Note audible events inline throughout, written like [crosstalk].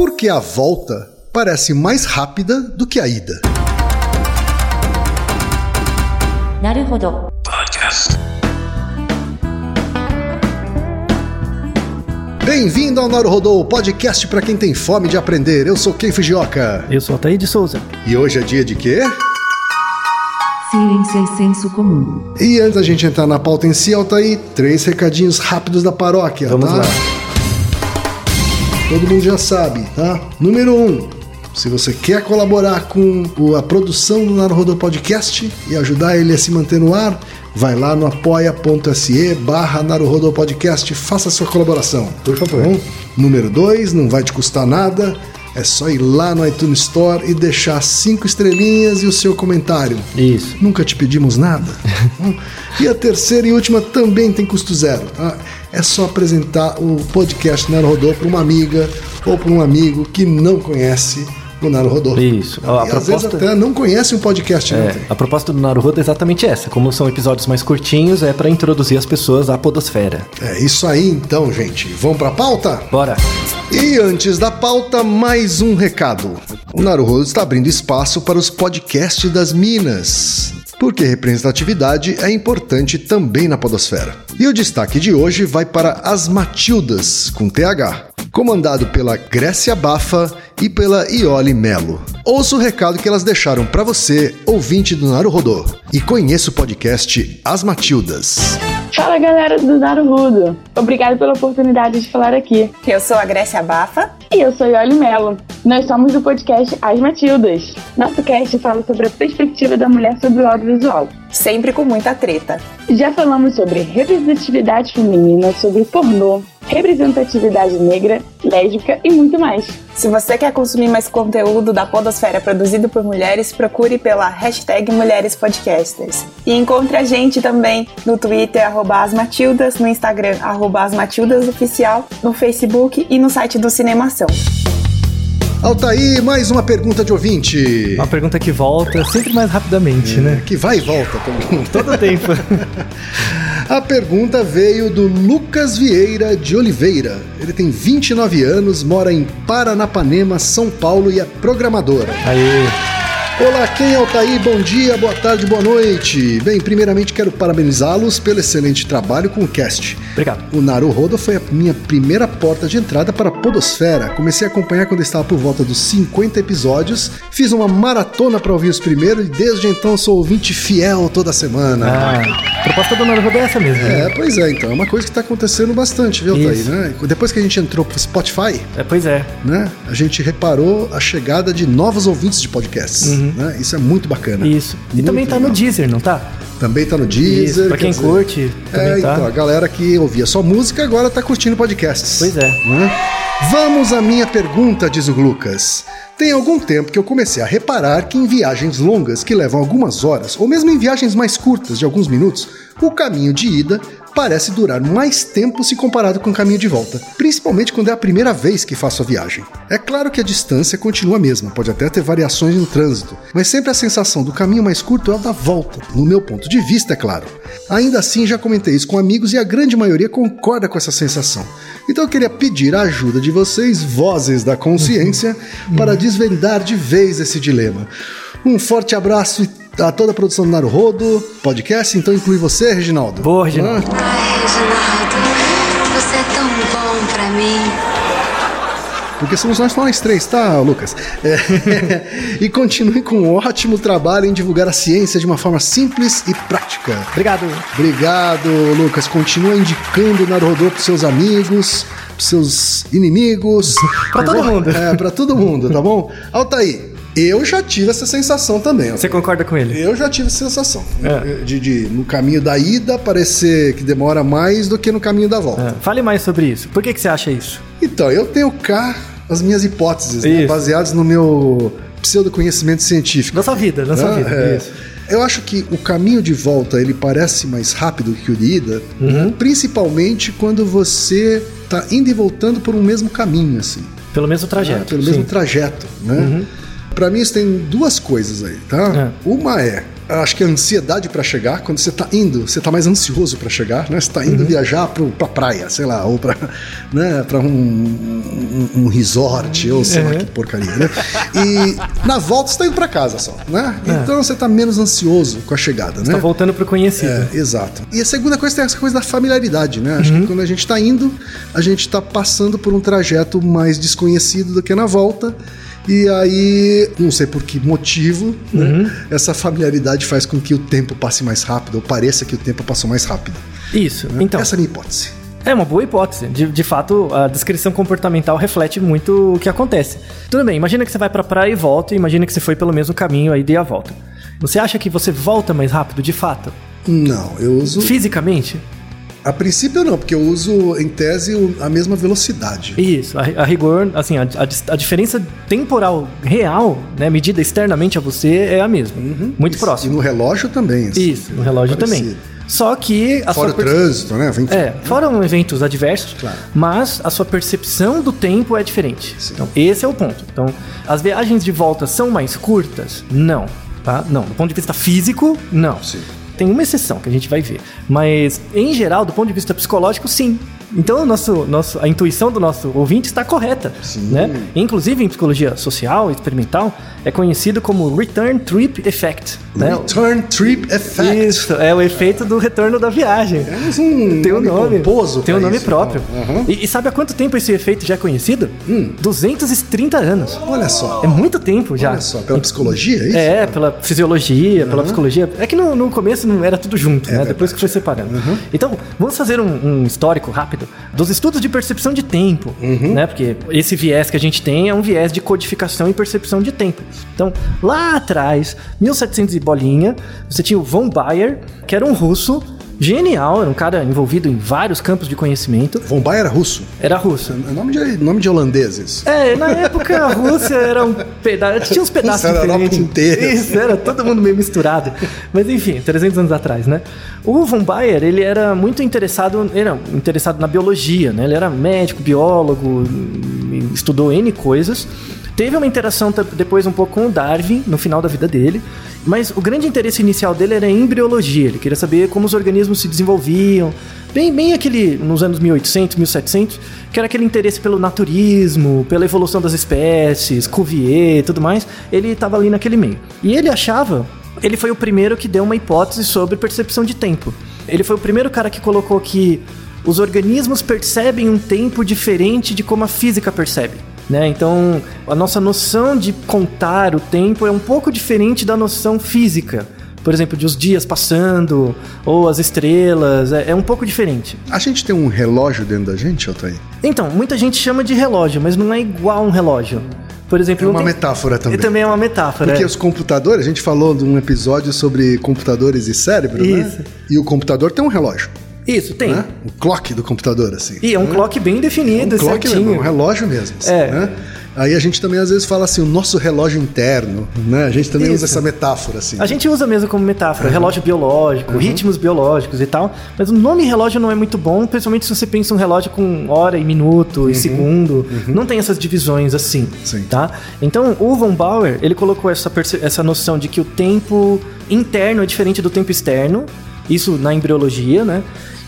porque a volta parece mais rápida do que a ida. Bem-vindo ao Naruhodô, podcast para quem tem fome de aprender. Eu sou Ken Fujioka. Eu sou Ataí de Souza. E hoje é dia de quê? Ciência e é senso comum. E antes da gente entrar na pauta em si, Altair, três recadinhos rápidos da paróquia, Vamos tá? lá. Todo mundo já sabe, tá? Número um, se você quer colaborar com a produção do Naruhodô Podcast e ajudar ele a se manter no ar, vai lá no apoia.se barra Podcast, faça a sua colaboração. Por favor. Número dois, não vai te custar nada, é só ir lá no iTunes Store e deixar cinco estrelinhas e o seu comentário. Isso. Nunca te pedimos nada. Hum. [laughs] e a terceira e última também tem custo zero. Tá? É só apresentar o podcast Naruhodô para uma amiga ou para um amigo que não conhece o Naruhodô. Isso. A E às vezes até não conhece um podcast. não É, a proposta do Naruhodo é exatamente essa. Como são episódios mais curtinhos, é para introduzir as pessoas à podosfera. É isso aí então, gente. Vamos para a pauta? Bora! E antes da pauta, mais um recado. O Naruhodo está abrindo espaço para os podcasts das Minas. Porque representatividade é importante também na podosfera. E o destaque de hoje vai para as Matildas, com TH, comandado pela Grécia Bafa e pela Iole Melo. Ouça o recado que elas deixaram para você, ouvinte do Naruhodô, e conheça o podcast As Matildas. Fala galera do Naruhodo! Obrigado pela oportunidade de falar aqui. Eu sou a Grécia Bafa. E eu sou Ioli Melo. Nós somos do podcast As Matildas. Nosso cast fala sobre a perspectiva da mulher sobre o audiovisual. Sempre com muita treta. Já falamos sobre representatividade feminina, sobre pornô, representatividade negra, lésbica e muito mais. Se você quer consumir mais conteúdo da Podosfera produzido por mulheres, procure pela hashtag Mulheres Podcasters. E encontre a gente também no Twitter, arroba asmatildas, no Instagram, arroba asmatildasOficial, no Facebook e no site do Cinemação. Altaí, mais uma pergunta de ouvinte. Uma pergunta que volta sempre mais rapidamente, né? Que vai e volta também. [laughs] Todo tempo. [laughs] A pergunta veio do Lucas Vieira de Oliveira. Ele tem 29 anos, mora em Paranapanema, São Paulo e é programador. Aí, Olá, quem é Altaí? Bom dia, boa tarde, boa noite. Bem, primeiramente quero parabenizá-los pelo excelente trabalho com o cast. obrigado. O Naruhodo foi a minha primeira porta de entrada para a Podosfera. Comecei a acompanhar quando estava por volta dos 50 episódios. Fiz uma maratona para ouvir os primeiros e desde então sou ouvinte fiel toda semana. Ah, a proposta do Naruhodo é essa mesmo. né? É, pois é, então. É uma coisa que tá acontecendo bastante, viu, Thaí, né? Depois que a gente entrou pro Spotify, É, pois é. né? A gente reparou a chegada de novos ouvintes de podcasts. Né? Isso é muito bacana. Uhum. Isso. E Muito também tá no. Deezer, não tá? Também tá no Deezer. Quer quem dizer- curte, É, tá. então, a galera que ouvia só música agora tá curtindo podcasts. Pois é. né? Vamos à minha pergunta, diz o Lucas. Tem algum tempo que eu comecei a reparar que em viagens longas que levam algumas horas, ou mesmo em viagens mais curtas de alguns minutos, o caminho de ida parece durar mais tempo se comparado com o caminho de volta, principalmente quando é a primeira vez que faço a viagem. É claro que a distância continua a mesma, pode até ter variações no trânsito, mas sempre a sensação do caminho mais curto é a da volta, no meu ponto de vista, é claro. Ainda assim, já comentei isso com amigos e a grande maioria concorda com essa sensação. Então eu queria pedir a ajuda de vocês, vozes da consciência, [laughs] para desvendar de vez esse dilema. Um forte abraço a toda a produção do Naruhodo, podcast, então inclui você, Reginaldo. Boa, Reginaldo. Ah, Ai, Reginaldo, você é tão bom pra mim. Porque somos nós nós três, tá, Lucas? É. [laughs] e continue com um ótimo trabalho em divulgar a ciência de uma forma simples e prática. Obrigado. Obrigado, Lucas. Continua indicando o Naruhodô pros seus amigos, pros seus inimigos. [laughs] Pra todo mundo. É, pra todo mundo, tá bom? Altaí, eu já tive essa sensação também. Você concorda com ele? Eu já tive essa sensação. É. De, de, no caminho da ida, parecer que demora mais do que no caminho da volta. É, Fale mais sobre isso. Por que, que você acha isso? Então, eu tenho cá as minhas hipóteses, né, baseadas no meu pseudo-conhecimento científico. Sua vida, da sua Ah, vida. é. Isso. Eu acho que o caminho de volta ele parece mais rápido que o de ida, Uhum. principalmente quando você tá indo e voltando por um mesmo caminho, assim, Pelo mesmo trajeto. né? pelo sim. mesmo trajeto, né? Pra mim isso tem duas coisas aí, tá? É. Uma é acho que a ansiedade pra chegar, quando você tá indo, você tá mais ansioso pra chegar, né? Você tá indo viajar pro, pra praia, sei lá, ou pra, [laughs] né, pra um, um, um resort, ou sei lá que porcaria, né? E na volta você tá indo pra casa só, né? Então você tá menos ansioso com a chegada, Tá né? voltando pro conhecido. É, exato. E a segunda coisa tem essa coisa da familiaridade, né? Acho que quando a gente tá indo, a gente tá passando por um trajeto mais desconhecido do que na volta. E aí, não sei por que motivo, né? essa familiaridade faz com que o tempo passe mais rápido, ou pareça que o tempo passou mais rápido. Isso. né? Então, Essa é a minha hipótese. É uma boa hipótese. De, de fato, a descrição comportamental reflete muito o que acontece. Tudo bem, imagina que você vai pra praia e volta, e imagina que você foi pelo mesmo caminho aí de a volta. Você acha que você volta mais rápido, de fato? Não, eu uso. Fisicamente? A princípio não, porque eu uso em tese a mesma velocidade. Isso, a, a rigor, assim, a, a a diferença temporal real, né, medida externamente a você, é a mesma. Muito Isso. próximo. E no relógio também. assim. Isso, no relógio Parecido. também. Só que a Fora sua o trânsito, né? Enfim. É, foram eventos adversos, Claro. mas a sua percepção do tempo é diferente. Então, esse é o ponto. Então, as viagens de volta são mais curtas? Não. Tá? Não. Do ponto de vista físico, não. Sim. Tem uma exceção que a gente vai ver. Mas, em geral, do ponto de vista psicológico, sim. Então, o nosso, nosso, a intuição do nosso ouvinte está correta. Né? Inclusive, em psicologia social, experimental, é conhecido como Return Trip Effect. Né? Return Trip Effect. Isso, é o efeito do retorno da viagem. Temos um Tem um nome. Tem um nome isso, próprio. então. Aham. E, e sabe há quanto tempo esse efeito já é conhecido? 230 anos. Olha só. É muito tempo já. Olha só, pela psicologia, é isso? É, pela fisiologia, pela psicologia. É que no, no começo não era tudo junto, né? Depois que foi separando. Então, vamos fazer um, um histórico rápido dos estudos de percepção de tempo, né? Porque esse viés que a gente tem é um viés de codificação e percepção de tempo. Então, lá atrás, 1700 e bolinha, você tinha o von Bayer, que era um russo genial, era um cara envolvido em vários campos de conhecimento. Von Bayer era russo. Era russo. É nome de, nome de holandeses. É, na época a Rússia era um pedaço. Tinha uns pedaços Era a Europa diferentes. inteira. Isso, era todo mundo meio misturado. Mas enfim, 300 anos atrás, né? O von Bayer, ele era muito interessado, era interessado na biologia, né? Ele era médico, biólogo, estudou N coisas. Teve uma interação depois um pouco com o Darwin no final da vida dele, mas o grande interesse inicial dele era em embriologia. Ele queria saber como os organismos se desenvolviam, bem, bem aquele nos anos 1800, 1700, que era aquele interesse pelo naturismo, pela evolução das espécies, Cuvier e tudo mais. Ele estava ali naquele meio. E ele achava, ele foi o primeiro que deu uma hipótese sobre percepção de tempo. Ele foi o primeiro cara que colocou que os organismos percebem um tempo diferente de como a física percebe. Né? Então, a nossa noção de contar o tempo é um pouco diferente da noção física. Por exemplo, de os dias passando, ou as estrelas, é, é um pouco diferente. A gente tem um relógio dentro da gente, Altair? Então, muita gente chama de relógio, mas não é igual um relógio. Por exemplo, É uma tem- metáfora também. Também é uma metáfora. Porque é. os computadores, a gente falou de um episódio sobre computadores e cérebro, Isso. né? E o computador tem um relógio, Isso, tem. né? O clock do computador, assim. E é um clock bem definido, um clock certinho. mesmo, um relógio mesmo. assim, É. né? Aí a gente também às vezes fala assim, o nosso relógio interno, né? A gente também Isso. usa essa metáfora, assim. A gente usa mesmo como metáfora, relógio biológico, ritmos biológicos e tal, mas o nome relógio não é muito bom, principalmente se você pensa um relógio com hora e minuto e segundo, não tem essas divisões assim, Sim. tá? Então, o von Bauer, ele colocou essa, essa noção de que o tempo interno é diferente do tempo externo, isso na embriologia, né?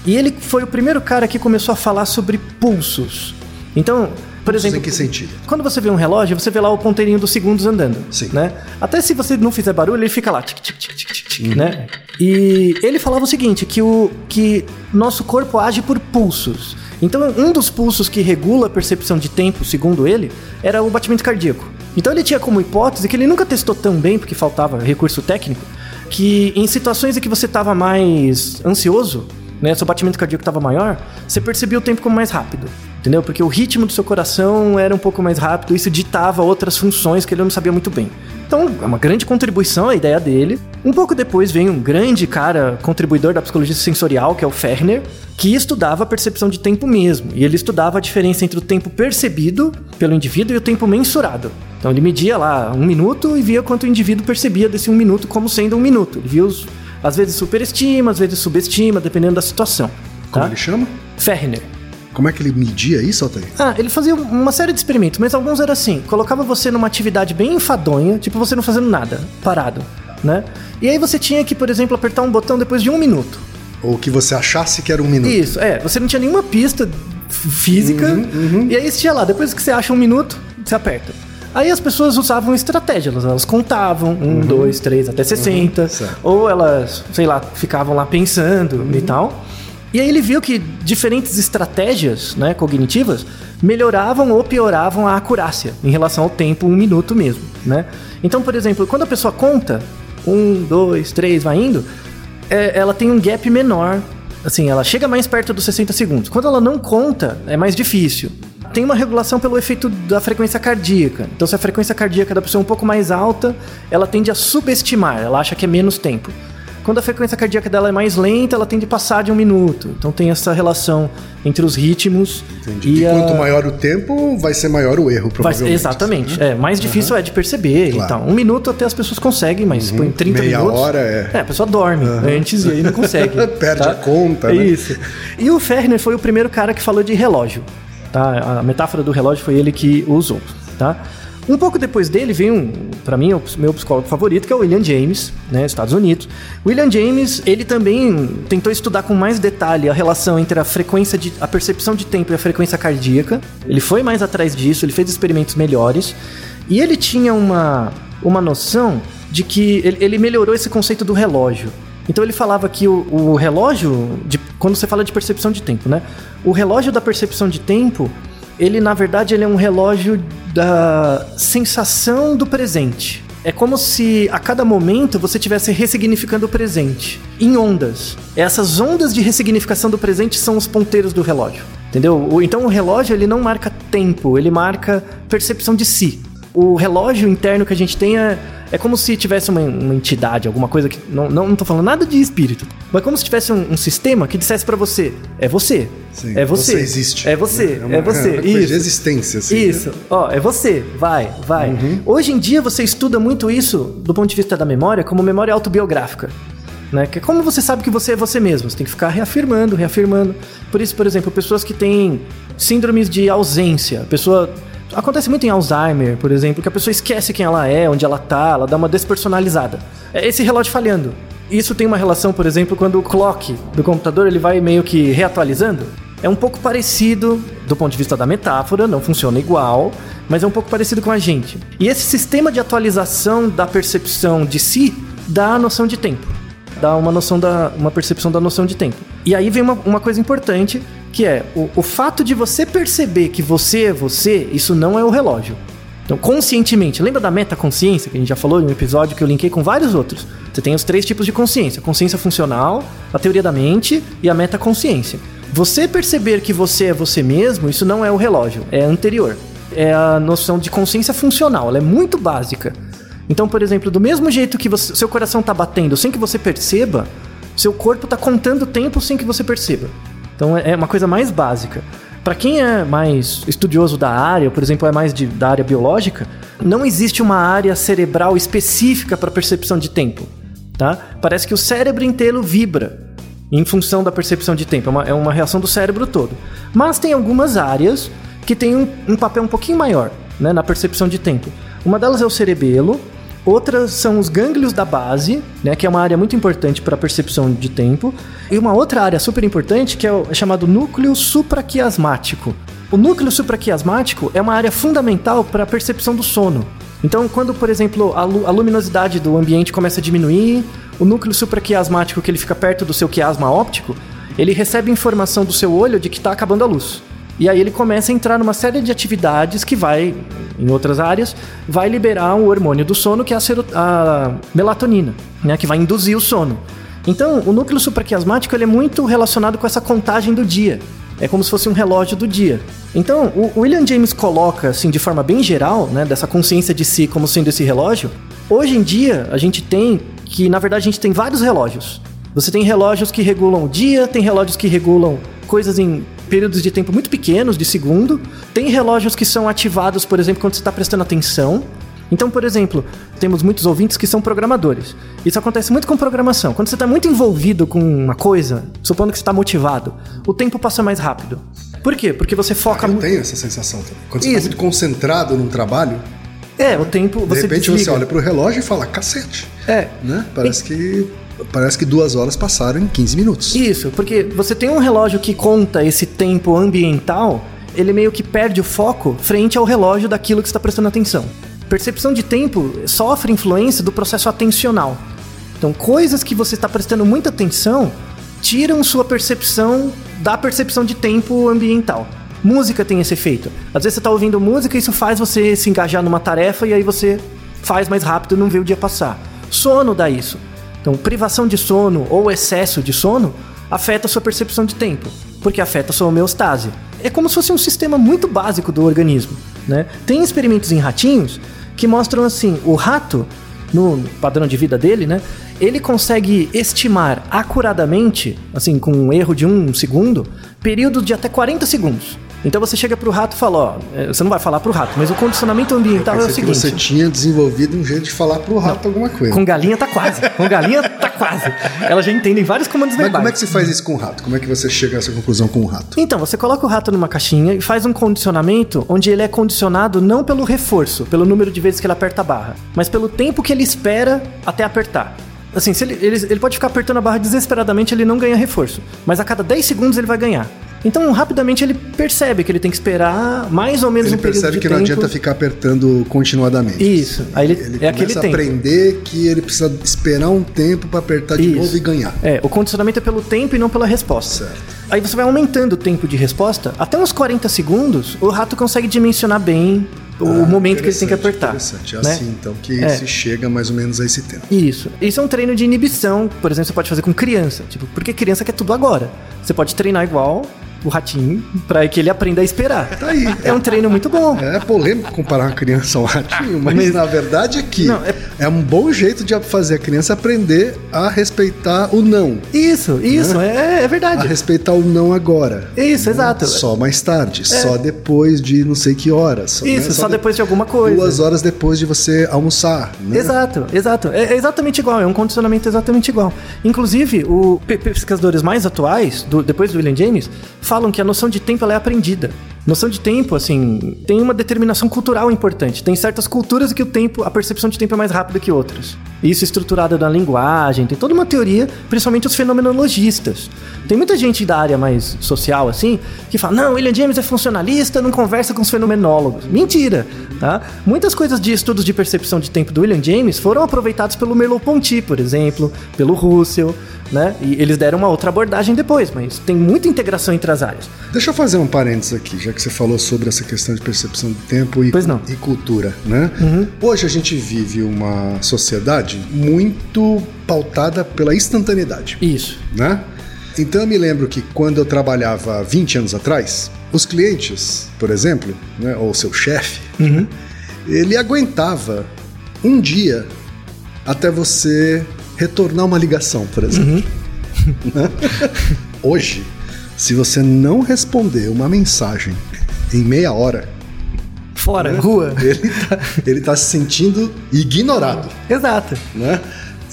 E ele foi o primeiro cara que começou a falar sobre pulsos. Então, por exemplo, em que sentido? quando você vê um relógio, você vê lá o ponteirinho dos segundos andando. Sim. Né? Até se você não fizer barulho, ele fica lá. Tic, tic, tic, tic, tic, tic, né? E ele falava o seguinte: que o que nosso corpo age por pulsos. Então, um dos pulsos que regula a percepção de tempo, segundo ele, era o batimento cardíaco. Então, ele tinha como hipótese, que ele nunca testou tão bem, porque faltava recurso técnico, que em situações em que você estava mais ansioso, né, seu batimento cardíaco estava maior, você percebia o tempo como mais rápido. Entendeu? Porque o ritmo do seu coração era um pouco mais rápido, isso ditava outras funções que ele não sabia muito bem. Então, é uma grande contribuição a ideia dele. Um pouco depois vem um grande cara, contribuidor da psicologia sensorial, que é o Ferner, que estudava a percepção de tempo mesmo. E ele estudava a diferença entre o tempo percebido pelo indivíduo e o tempo mensurado. Então, ele media lá um minuto e via quanto o indivíduo percebia desse um minuto como sendo um minuto. Ele via os, às vezes superestima, às vezes subestima, dependendo da situação. Como Tá? ele chama? Ferner. Como é que ele media isso, Altair? Ah, ele fazia uma série de experimentos, mas alguns eram assim: colocava você numa atividade bem enfadonha, tipo você não fazendo nada, parado. né? E aí você tinha que, por exemplo, apertar um botão depois de um minuto. Ou que você achasse que era um minuto. Isso, é. Você não tinha nenhuma pista física. Uhum, E aí você tinha lá, depois que você acha um minuto, você aperta. Aí as pessoas usavam estratégias, elas, contavam, um, dois, três, até 60. Uhum. ou elas, sei lá, ficavam lá pensando Uhum. e tal. E aí ele viu que diferentes estratégias né, cognitivas melhoravam ou pioravam a acurácia em relação ao tempo, um minuto mesmo, né? Então, por exemplo, quando a pessoa conta, um, dois, três, vai indo, é, ela tem um gap menor. Assim, ela chega mais perto dos 60 segundos. Quando ela não conta, é mais difícil. Tem uma regulação pelo efeito da frequência cardíaca. Então, se a frequência cardíaca da pessoa é um pouco mais alta, ela tende a subestimar, ela acha que é menos tempo. Quando a frequência cardíaca dela é mais lenta, ela tende a passar de um minuto. Então tem essa relação entre os ritmos Entendi. e E, a... quanto maior o tempo, vai ser maior o erro, Vai- provavelmente. exatamente. É, mais difícil é de perceber Claro. e tal. Um minuto até as pessoas conseguem, mas põe 30 Meia minutos. hora é- É, a pessoa dorme antes e aí não consegue. [laughs] Perde a conta, É né? Isso. E o Ferner foi o primeiro cara que falou de relógio. Tá? A metáfora do relógio foi ele que usou. Tá? Um pouco depois dele veio, um, para mim, o meu psicólogo favorito, que é o William James, né, Estados Unidos. William James, ele também tentou estudar com mais detalhe a relação entre a frequência de a percepção de tempo e a frequência cardíaca. Ele foi mais atrás disso, ele fez experimentos melhores e ele tinha uma uma noção de que ele, ele melhorou esse conceito do relógio. Então ele falava que o, o relógio, de- quando você fala de percepção de tempo, né? O relógio da percepção de tempo, ele na verdade ele é um relógio da sensação do presente. É como se a cada momento você estivesse ressignificando o presente em ondas. Essas ondas de ressignificação do presente são os ponteiros do relógio. Entendeu? Então o relógio ele não marca tempo, ele marca percepção de si. O relógio interno que a gente tem é, é como se tivesse uma, uma entidade, alguma coisa que. Não, não, não tô falando nada de espírito. Mas como se tivesse um, um sistema que dissesse pra você: é você. Sim, é você. você existe. É você. É uma- É, você. é uma coisa de isso. existência, assim, né? Isso. Ó, é você. Vai, vai. Hoje em dia você estuda muito isso do ponto de vista da memória como memória autobiográfica. Né? Que é como você sabe que você é você mesmo. Você tem que ficar reafirmando, reafirmando. Por isso, por exemplo, pessoas que têm síndromes de ausência. A pessoa. Acontece muito em Alzheimer, por exemplo, que a pessoa esquece quem ela é, onde ela tá, ela dá uma despersonalizada. É esse relógio falhando. Isso tem uma relação, por exemplo, quando o clock do computador ele vai meio que reatualizando. É um pouco parecido do ponto de vista da metáfora, não funciona igual, mas é um pouco parecido com a gente. E esse sistema de atualização da percepção de si dá a noção de tempo. Dá uma noção da. uma percepção da noção de tempo. E aí vem uma, uma coisa importante, que é o, o fato de você perceber que você é você, isso não é o relógio. Então, conscientemente, lembra da metaconsciência que a gente já falou em um episódio que eu linkei com vários outros? Você tem os três tipos de consciência: consciência funcional, a teoria da mente e a metaconsciência. Você perceber que você é você mesmo, isso não é o relógio, é anterior. É a noção de consciência funcional, ela é muito básica. Então, por exemplo, do mesmo jeito que você- seu coração está batendo sem que você perceba, seu corpo está contando tempo sem que você perceba. Então é é uma coisa mais básica. Para quem é mais estudioso da área, por exemplo, é mais de, da área biológica, não existe uma área cerebral específica para percepção de tempo, tá? Parece que o cérebro inteiro vibra em função da percepção de tempo. É uma, é uma reação do cérebro todo. Mas tem algumas áreas que têm um, um papel um pouquinho maior né, na percepção de tempo. Uma delas é o cerebelo, outras são os gânglios da base, né, que é uma área muito importante para a percepção de tempo, e uma outra área super importante que é o é chamado núcleo supraquiasmático. O núcleo supraquiasmático é uma área fundamental para a percepção do sono. Então, quando, por exemplo, a, lu- a luminosidade do ambiente começa a diminuir, o núcleo supraquiasmático, que ele fica perto do seu quiasma óptico, ele recebe informação do seu olho de que está acabando a luz. E aí ele começa a entrar numa série de atividades que vai, em outras áreas, vai liberar o hormônio do sono, que é a, a melatonina, né, que vai induzir o sono. Então, o núcleo supraquiasmático ele é muito relacionado com essa contagem do dia. É como se fosse um relógio do dia. Então, o William James coloca, assim, de forma bem geral, né, dessa consciência de si como sendo esse relógio. Hoje em dia, a gente tem que, na verdade, a gente tem vários relógios. Você tem relógios que regulam o dia, tem relógios que regulam coisas em períodos de tempo muito pequenos, de segundo. Tem relógios que são ativados, por exemplo, quando você está prestando atenção. Então, por exemplo, temos muitos ouvintes que são programadores. Isso acontece muito com programação. Quando você está muito envolvido com uma coisa, supondo que você está motivado, o tempo passa mais rápido. Por quê? Porque você foca Eu muito. tenho essa sensação também. Quando você está muito concentrado num trabalho, É, o tempo de você repente desliga. você olha pro relógio e fala, cacete. É. Né? Parece que. Parece que duas horas passaram em 15 minutos. Isso, porque você tem um relógio que conta esse tempo ambiental, ele meio que perde o foco frente ao relógio daquilo que está prestando atenção. Percepção de tempo sofre influência do processo atencional. Então, coisas que você está prestando muita atenção tiram sua percepção da percepção de tempo ambiental. Música tem esse efeito. Às vezes você está ouvindo música e isso faz você se engajar numa tarefa e aí você faz mais rápido e não vê o dia passar. Sono dá isso. Então, privação de sono ou excesso de sono afeta a sua percepção de tempo, porque afeta a sua homeostase. É como se fosse um sistema muito básico do organismo. Né? Tem experimentos em ratinhos que mostram assim: o rato, no padrão de vida dele, né? Ele consegue estimar acuradamente, assim, com um erro de um segundo, períodos de até 40 segundos. Então você chega pro rato e fala, ó, é, você não vai falar pro rato, mas o condicionamento ambiental é o seguinte. você tinha desenvolvido um jeito de falar pro rato alguma coisa. Com galinha tá quase. Com galinha tá quase. Elas já entendem vários comandos Mas verbais. como é que se faz isso com o rato? Como é que você chega a essa conclusão com o rato? Então, você coloca o rato numa caixinha e faz um condicionamento onde ele é condicionado não pelo reforço, pelo número de vezes que ele aperta a barra, mas pelo tempo que ele espera até apertar. Assim, se ele, ele, ele pode ficar apertando a barra desesperadamente, ele não ganha reforço. Mas a cada 10 segundos ele vai ganhar. Então, rapidamente ele percebe que ele tem que esperar mais ou menos Ele um período percebe de que não tempo. adianta ficar apertando continuadamente. Isso. Aí ele, Ele é aquele começa a tempo. aprender que ele precisa esperar um tempo pra apertar de Isso. novo e ganhar. É, o condicionamento é pelo tempo e não pela resposta. Certo. Aí você vai aumentando o tempo de resposta, até uns 40 segundos, o rato consegue dimensionar bem o Ah, momento que ele tem que apertar. Interessante. É né? assim, então, que É. se chega mais ou menos a esse tempo. Isso. Isso é um treino de inibição, por exemplo, você pode fazer com criança. Tipo, porque criança quer tudo agora. Você pode treinar igual o ratinho pra que ele aprenda a esperar. Tá aí. É um treino muito bom. É polêmico comparar uma criança a um ratinho, mas, Mas- na verdade é que Não, é- é... um bom jeito de fazer a criança aprender a respeitar o não. Isso, isso, é, é A verdade. respeitar o não agora. Isso, exato. Só mais tarde, só depois de não sei que horas. só- Isso, né? só de- depois de alguma coisa. Duas horas depois de você almoçar. Né? Exato, exato. É, é exatamente igual, é um condicionamento exatamente igual. Inclusive, os pesquisadores mais atuais, do- depois do William James, falam que a noção de tempo ela é aprendida. Noção de tempo, assim, tem uma determinação cultural importante. Tem certas culturas que o tempo, a percepção de tempo é mais rápida que outras. Isso estruturado na linguagem, tem toda uma teoria, principalmente os fenomenologistas. Tem muita gente da área mais social, assim, que fala: não, William James é funcionalista, não conversa com os fenomenólogos. Mentira, tá? Muitas coisas de estudos de percepção de tempo do William James foram aproveitados pelo Merleau-Ponty, por exemplo, pelo Russell, né? E eles deram uma outra abordagem depois, mas tem muita integração entre as áreas. Deixa eu fazer um parênteses aqui, já que você falou sobre essa questão de percepção de tempo e, Pois não. Uhum. e cultura, né? Hoje a gente vive uma sociedade muito pautada pela instantaneidade, Isso. né? Então eu me lembro que quando eu trabalhava 20 anos atrás, os clientes, por exemplo, né, ou seu chefe, Uhum. ele aguentava um dia até você retornar uma ligação, por exemplo. Né? [laughs] Hoje, se você não responder uma mensagem em meia hora, Fora, rua. [laughs] ele tá, ele tá se sentindo ignorado, Exato. né?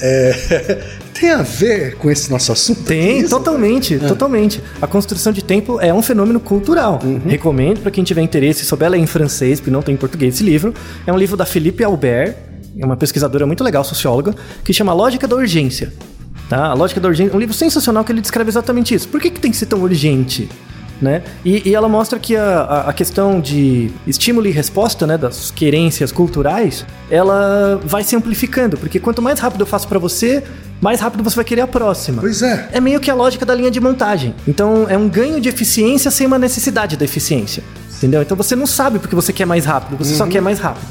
É, [laughs] tem a ver com esse nosso assunto? Tem, isso? totalmente, totalmente. A construção de tempo é um fenômeno cultural. Recomendo para quem tiver interesse, souber ela é em francês, porque não tem em português esse livro. É um livro da Philippe Albert, uma pesquisadora muito legal, socióloga, que chama Lógica da Urgência. Tá? A Lógica da Urgência é um livro sensacional que ele descreve exatamente isso. Por que, que tem que ser tão urgente? Né? E, e ela mostra que a, a- questão de estímulo e resposta, né, das querências culturais, ela vai se amplificando, porque quanto mais rápido eu faço para você, mais rápido você vai querer a próxima. Pois é. É meio que a lógica da linha de montagem. Então é um ganho de eficiência sem uma necessidade da eficiência. Entendeu? Então você não sabe porque você quer mais rápido, você só quer mais rápido.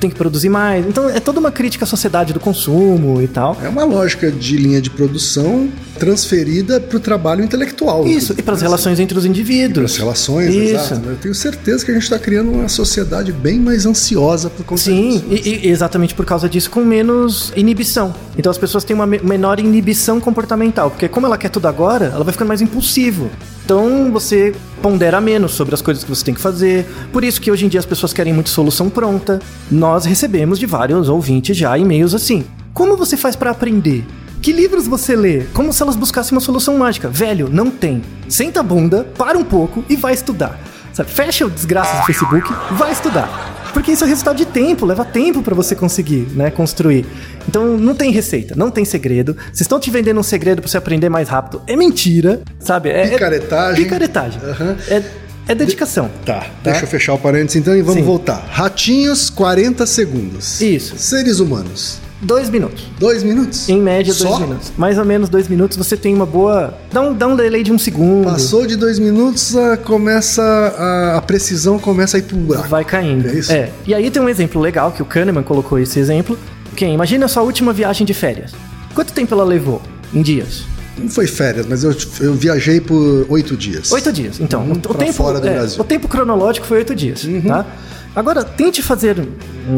Tem que produzir mais. Então é toda uma crítica à sociedade do consumo e tal. É uma lógica de linha de produção transferida para o trabalho intelectual. Isso, e para as relações entre os Para indivíduos. as relações, Isso. exato. Eu tenho certeza que a gente está criando uma sociedade bem mais ansiosa por conta Sim, e, e exatamente por causa disso, com menos inibição. Então as pessoas têm uma me- menor inibição comportamental, porque como ela quer tudo agora, ela vai ficando mais impulsivo. Então você pondera menos sobre as coisas que você tem que fazer. Por isso que hoje em dia as pessoas querem muito solução pronta. Nós recebemos de vários ouvintes já e-mails assim. Como você faz para aprender? Que livros você lê? Como se elas buscassem uma solução mágica. Velho, não tem. Senta a bunda, para um pouco e vai estudar. Sabe? Fecha o desgraça do Facebook, vai estudar. Porque isso é resultado de tempo, leva tempo pra você conseguir, né, construir. Então não tem receita, não tem segredo. Vocês estão te vendendo um segredo pra você aprender mais rápido. É mentira, sabe? É, é Picaretagem. picaretagem. Aham. É, é dedicação. Tá, deixa eu fechar o parênteses então e vamos Sim. voltar. Ratinhos, 40 segundos. Isso. Seres humanos, Dois minutos. dois minutos? Em média, dois Só? minutos. Mais ou menos dois minutos, você tem uma boa. Dá um, dá um delay de um segundo. Passou de dois minutos, ah, começa a, a precisão começa a ir pro buraco. Vai caindo. É isso? E aí tem um exemplo legal que o Kahneman colocou esse exemplo. Quem? Imagina a sua última viagem de férias. Quanto tempo ela levou? Em dias? Não foi férias, mas eu, eu viajei por oito dias. Oito dias. Então, Uhum, o, tempo, fora do é, Brasil. Uhum. o tempo cronológico foi oito dias, tá? Agora, tente fazer,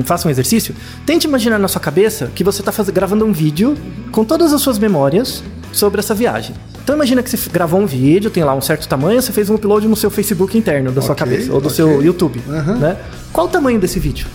faça um exercício. Tente imaginar na sua cabeça que você está gravando um vídeo com todas as suas memórias sobre essa viagem. Então imagina que você gravou um vídeo, tem lá um certo tamanho, você fez um upload no seu Facebook interno da sua Ok, cabeça, ou do ok. seu YouTube, Aham. né? Qual o tamanho desse vídeo?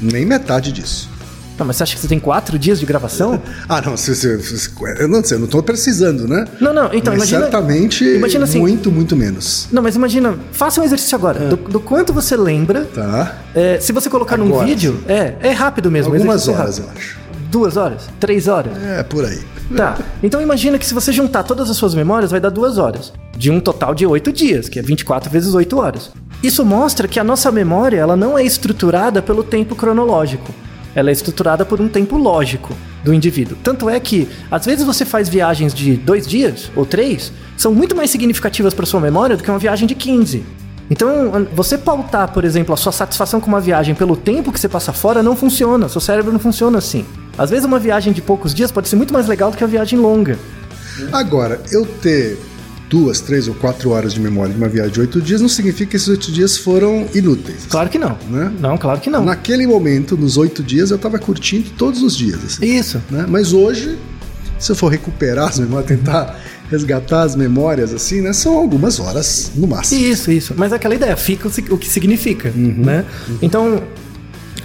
Nem metade disso. Não, mas você acha que você tem quatro dias de gravação? [laughs] Ah, não, se, se, se- eu não sei, eu não tô precisando, né? Não, não, então mas imagina. certamente imagina assim- muito, muito menos. Não, mas imagina, faça um exercício agora. Do, do quanto você lembra. Tá? é, se você colocar num Agora, vídeo, é, é rápido mesmo. Algumas é horas, rápido. eu acho. Duas horas? Três horas? É, por aí. Tá. Então imagina que se você juntar todas as suas memórias, vai dar duas horas. De um total de oito dias, que é 24 vezes 8 horas. Isso mostra que a nossa memória ela não é estruturada pelo tempo cronológico. Ela é estruturada por um tempo lógico do indivíduo. Tanto é que, às vezes, você faz viagens de dois dias ou três, são muito mais significativas para sua memória do que uma viagem de 15. Então, você pautar, por exemplo, a sua satisfação com uma viagem pelo tempo que você passa fora não funciona. Seu cérebro não funciona assim. Às vezes, uma viagem de poucos dias pode ser muito mais legal do que uma viagem longa. Agora, eu ter duas, três ou quatro horas de memória de uma viagem de oito dias não significa que esses oito dias foram inúteis. Claro que não. Né? Não, claro que não. Naquele momento, nos oito dias, eu tava curtindo todos os dias. assim, Isso. né? Mas hoje, se eu for recuperar as memórias, tentar resgatar as memórias, assim, né? São algumas horas no máximo. Isso, isso. Mas é aquela ideia, fica o que significa, né? Então,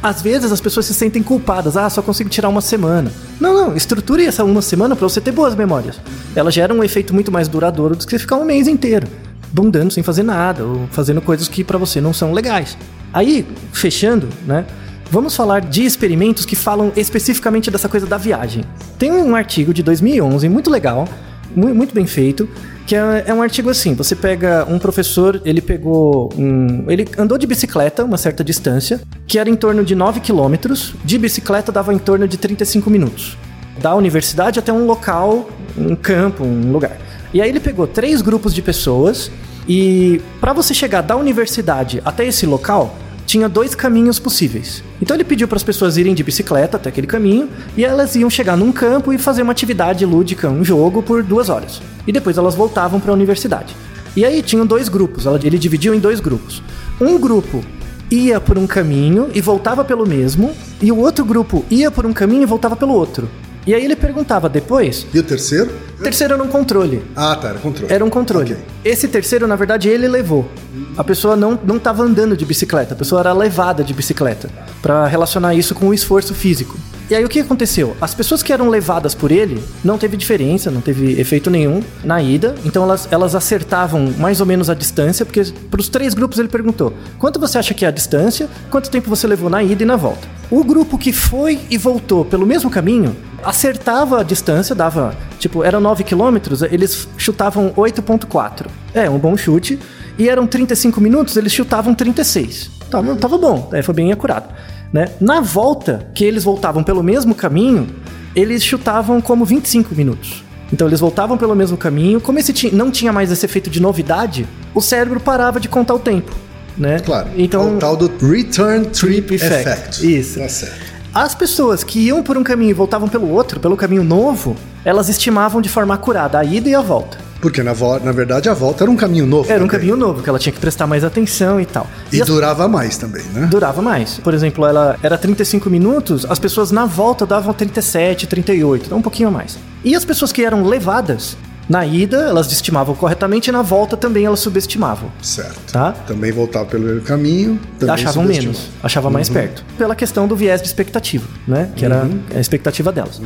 às vezes as pessoas se sentem culpadas. Ah, só consigo tirar uma semana. Não, não. Estruture essa uma semana para você ter boas memórias. Ela gera um efeito muito mais duradouro do que você ficar um mês inteiro bundando sem fazer nada ou fazendo coisas que para você não são legais. Aí, fechando, né? Vamos falar de experimentos que falam especificamente dessa coisa da viagem. Tem um artigo de 2011 muito legal, muito bem feito, que é, é um artigo assim, você pega um professor, ele pegou um... Ele andou de bicicleta uma certa distância, que era em torno de 9 quilômetros, de bicicleta dava em torno de 35 minutos. Da universidade até um local, um campo, um lugar. E aí ele pegou três grupos de pessoas e para você chegar da universidade até esse local, tinha dois caminhos possíveis. Então ele pediu para as pessoas irem de bicicleta até aquele caminho e elas iam chegar num campo e fazer uma atividade lúdica, um jogo por duas horas. E depois elas voltavam para a universidade. E aí tinham dois grupos, ele dividiu em dois grupos. Um grupo ia por um caminho e voltava pelo mesmo, e o outro grupo ia por um caminho e voltava pelo outro. E aí ele perguntava depois. E o terceiro? O terceiro era um controle. Ah, tá, era controle. Era um controle. Ok. Esse terceiro, na verdade, ele levou. A pessoa não não estava andando de bicicleta, a pessoa era levada de bicicleta Pra relacionar isso com o esforço físico. E aí o que aconteceu? As pessoas que eram levadas por ele não teve diferença, não teve efeito nenhum na ida. Então elas, elas acertavam mais ou menos a distância, porque para os três grupos ele perguntou: quanto você acha que é a distância? Quanto tempo você levou na ida e na volta? O grupo que foi e voltou pelo mesmo caminho acertava a distância, dava tipo eram 9 quilômetros, eles chutavam 8.4. É um bom chute. E eram 35 minutos, eles chutavam 36. Tava, tava bom, é, foi bem acurado. Né? Na volta, que eles voltavam pelo mesmo caminho, eles chutavam como 25 minutos. Então eles voltavam pelo mesmo caminho. Como esse não tinha mais esse efeito de novidade, o cérebro parava de contar o tempo. Né? Claro. Então, o tal do Return Trip Trip Effect. Effect. Isso. Tá certo. as pessoas que iam por um caminho e voltavam pelo outro, pelo caminho novo, elas estimavam de forma acurada a ida e a volta. Porque na, na verdade a volta era um caminho novo. Era um também. caminho novo, que ela tinha que prestar mais atenção e tal. E as- durava mais também, né? durava mais. Por exemplo, ela era 35 minutos, as pessoas na volta davam 37, 38, então um pouquinho mais. E as pessoas que eram levadas, na ida elas estimavam corretamente e na volta também elas subestimavam. Certo. Tá? Também voltava pelo mesmo caminho. Também achavam menos, achavam mais perto. Pela questão do viés de expectativa, né? Que era a expectativa delas.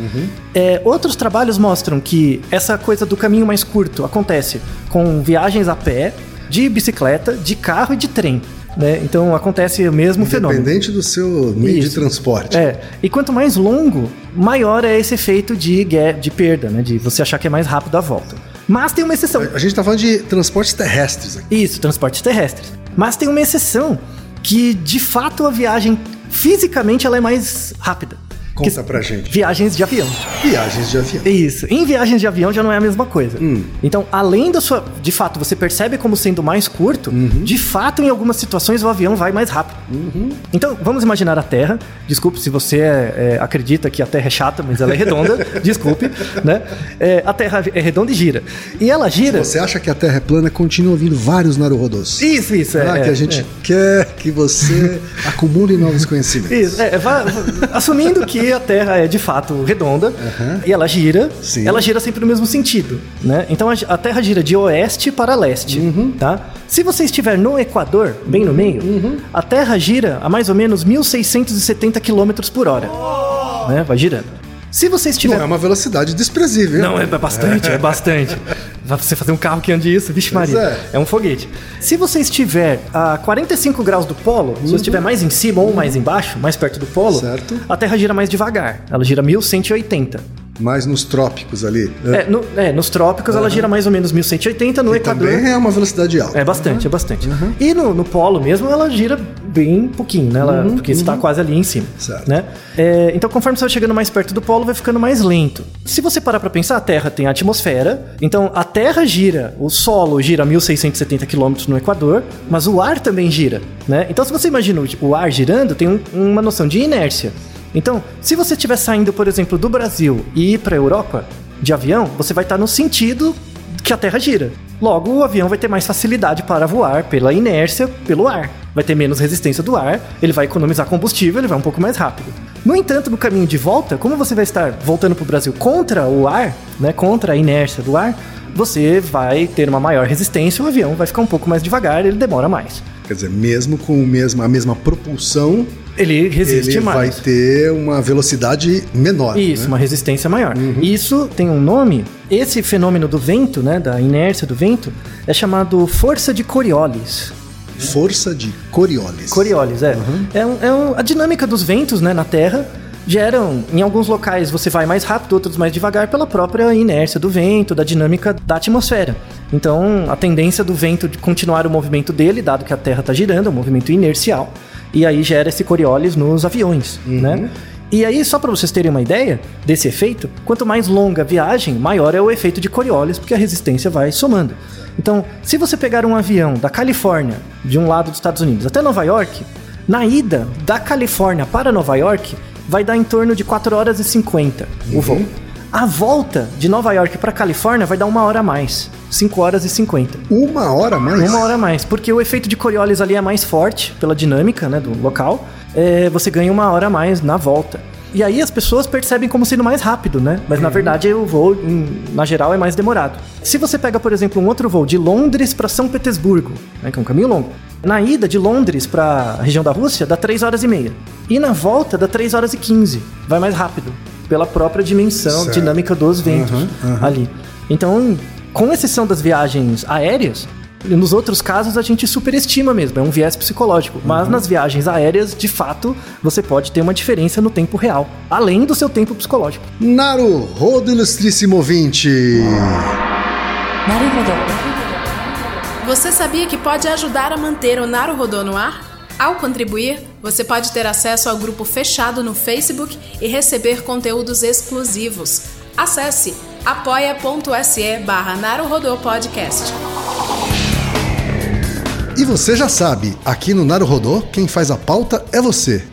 É, outros trabalhos mostram que essa coisa do caminho mais curto acontece com viagens a pé, de bicicleta, de carro e de trem. Né? Então acontece o mesmo fenômeno. Independente do seu meio de Isso. transporte. É, e quanto mais longo, maior é esse efeito de, de perda, né? De você achar que é mais rápido a volta. Mas tem uma exceção. A gente tá falando de transportes terrestres aqui. Isso, transportes terrestres. Mas tem uma exceção que, de fato, a viagem fisicamente ela é mais rápida. Conta Que- pra gente. Viagens de avião. Viagens de avião. Isso. Em viagens de avião já não é a mesma coisa. Hum. Então, além da sua. De fato, você percebe como sendo mais curto, Uhum. de fato, em algumas situações o avião vai mais rápido. Uhum. Então, vamos imaginar a Terra. Desculpe se você é, é, acredita que a Terra é chata, mas ela é redonda. [laughs] Desculpe, né? É, a Terra é redonda e gira. E ela gira. Você acha que a Terra é plana, continua ouvindo vários Naruhodos. Isso, isso. É, Ah, que é, a gente é. quer que você acumule novos conhecimentos. Isso, é, vá- vá- assumindo que a Terra é de fato redonda e ela gira, Sim. ela gira sempre no mesmo sentido, né? Então a, Terra gira de oeste para leste, Uhum. tá? Se você estiver no Equador, bem no meio, Uhum. a Terra gira a mais ou menos 1670 km por hora, né? Vai girando. Se você estiver Não é uma velocidade desprezível. não, é bastante, é bastante. [laughs] Pra você fazer um carro que ande isso, vixe Maria, é. é. um foguete. Se você estiver a 45 graus do polo, se você estiver mais em cima ou mais embaixo, mais perto do polo, Certo. a Terra gira mais devagar. Ela gira 1180. Mas nos trópicos ali. É, no- é, nos trópicos ela gira mais ou menos 1180, no que Equador... também é uma velocidade alta. É bastante, é bastante. E no, no polo mesmo, ela gira bem pouquinho, né? Ela, porque você tá quase ali em cima. Certo. Né? É, então, conforme você vai chegando mais perto do polo, vai ficando mais lento. Se você parar pra pensar, a Terra tem a atmosfera. Então, a Terra gira, o solo gira 1670 km no Equador, mas o ar também gira, né? Então, se você imagina o, tipo, o ar girando, tem um- uma noção de inércia. Então, se você estiver saindo, por exemplo, do Brasil e ir pra Europa de avião, você vai estar no sentido que a Terra gira. Logo, o avião vai ter mais facilidade para voar pela inércia, pelo ar. Vai ter menos resistência do ar, ele vai economizar combustível, ele vai um pouco mais rápido. No entanto, no caminho de volta, como você vai estar voltando para o Brasil contra o ar, né, contra a inércia do ar, você vai ter uma maior resistência, o avião vai ficar um pouco mais devagar, ele demora mais. Quer dizer, mesmo com o mesmo, a mesma propulsão, Ele resiste ele vai mais. ter uma velocidade menor. Isso, né? uma resistência maior. Isso tem um nome. Esse fenômeno do vento, né, da inércia do vento, é chamado força de Coriolis. Força de Coriolis. Coriolis, é. É, um- é um- a dinâmica dos ventos né, na Terra geram, em alguns locais você vai mais rápido, outros mais devagar, pela própria inércia do vento, da dinâmica da atmosfera. Então, a tendência do vento de continuar o movimento dele, dado que a Terra está girando, é um movimento inercial, e aí gera esse Coriolis nos aviões, né? E aí, só para vocês terem uma ideia desse efeito, quanto mais longa a viagem, maior é o efeito de Coriolis, porque a resistência vai somando. Então, se você pegar um avião da Califórnia, de um lado dos Estados Unidos, até Nova York, na ida da Califórnia para Nova York, vai dar em torno de 4 horas e 50 o voo. A volta de Nova York para Califórnia vai dar uma hora a mais, 5 horas e 50. Uma hora a mais? Uma hora a mais, porque o efeito de Coriolis ali é mais forte pela dinâmica né, do local. É, você ganha uma hora a mais na volta. E aí as pessoas percebem como sendo mais rápido, né? Mas na verdade o voo, na geral, é mais demorado. Se você pega, por exemplo, um outro voo de Londres para São Petersburgo, né, que é um caminho longo. Na ida de Londres para a região da Rússia, dá 3 horas e meia. E na volta, dá 3 horas e 15. Vai mais rápido, pela própria dimensão certo. dinâmica dos uhum, ventos uhum, uhum. ali. Então, com exceção das viagens aéreas, nos outros casos a gente superestima mesmo, é um viés psicológico. Mas uhum. nas viagens aéreas, de fato, você pode ter uma diferença no tempo real, além do seu tempo psicológico. Naru, rodo ilustríssimo ouvinte! Naruhodo. Você sabia que pode ajudar a manter o Naruhodô no ar? Ao contribuir, você pode ter acesso ao grupo fechado no Facebook e receber conteúdos exclusivos. Acesse apoia.se barra Podcast. E você já sabe, aqui no Naruhodô, quem faz a pauta é você.